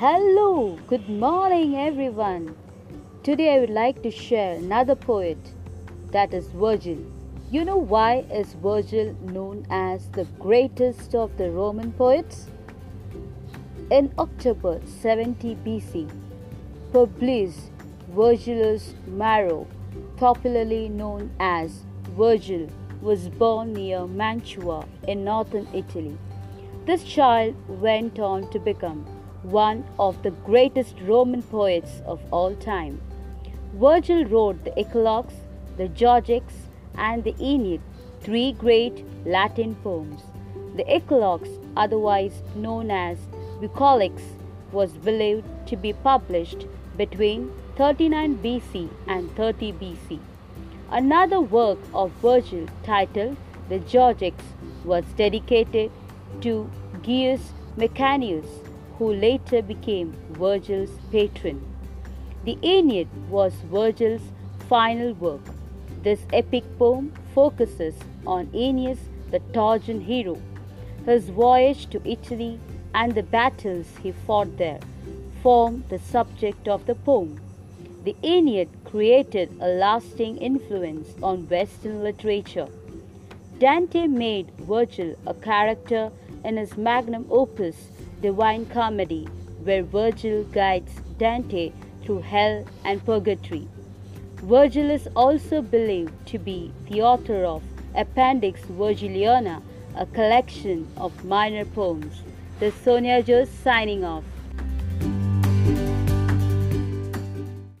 Hello, good morning, everyone. Today I would like to share another poet, that is Virgil. You know why is Virgil known as the greatest of the Roman poets? In October 70 BC, Publius Virgilius Maro, popularly known as Virgil, was born near Mantua in northern Italy. This child went on to become one of the greatest Roman poets of all time. Virgil wrote the Eclogues, the Georgics, and the Aeneid, three great Latin poems. The Eclogues, otherwise known as Bucolics, was believed to be published between 39 BC and 30 BC. Another work of Virgil titled the Georgics was dedicated to Gaius Maecenas, who later became Virgil's patron. The Aeneid was Virgil's final work. This epic poem focuses on Aeneas, the Trojan hero, his voyage to Italy, and the battles he fought there form the subject of the poem. The Aeneid created a lasting influence on Western literature. Dante made Virgil a character in his magnum opus, Divine Comedy, where Virgil guides Dante through hell and purgatory. Virgil is also believed to be the author of Appendix Virgiliana, a collection of minor poems. Is Sonia Jose signing off.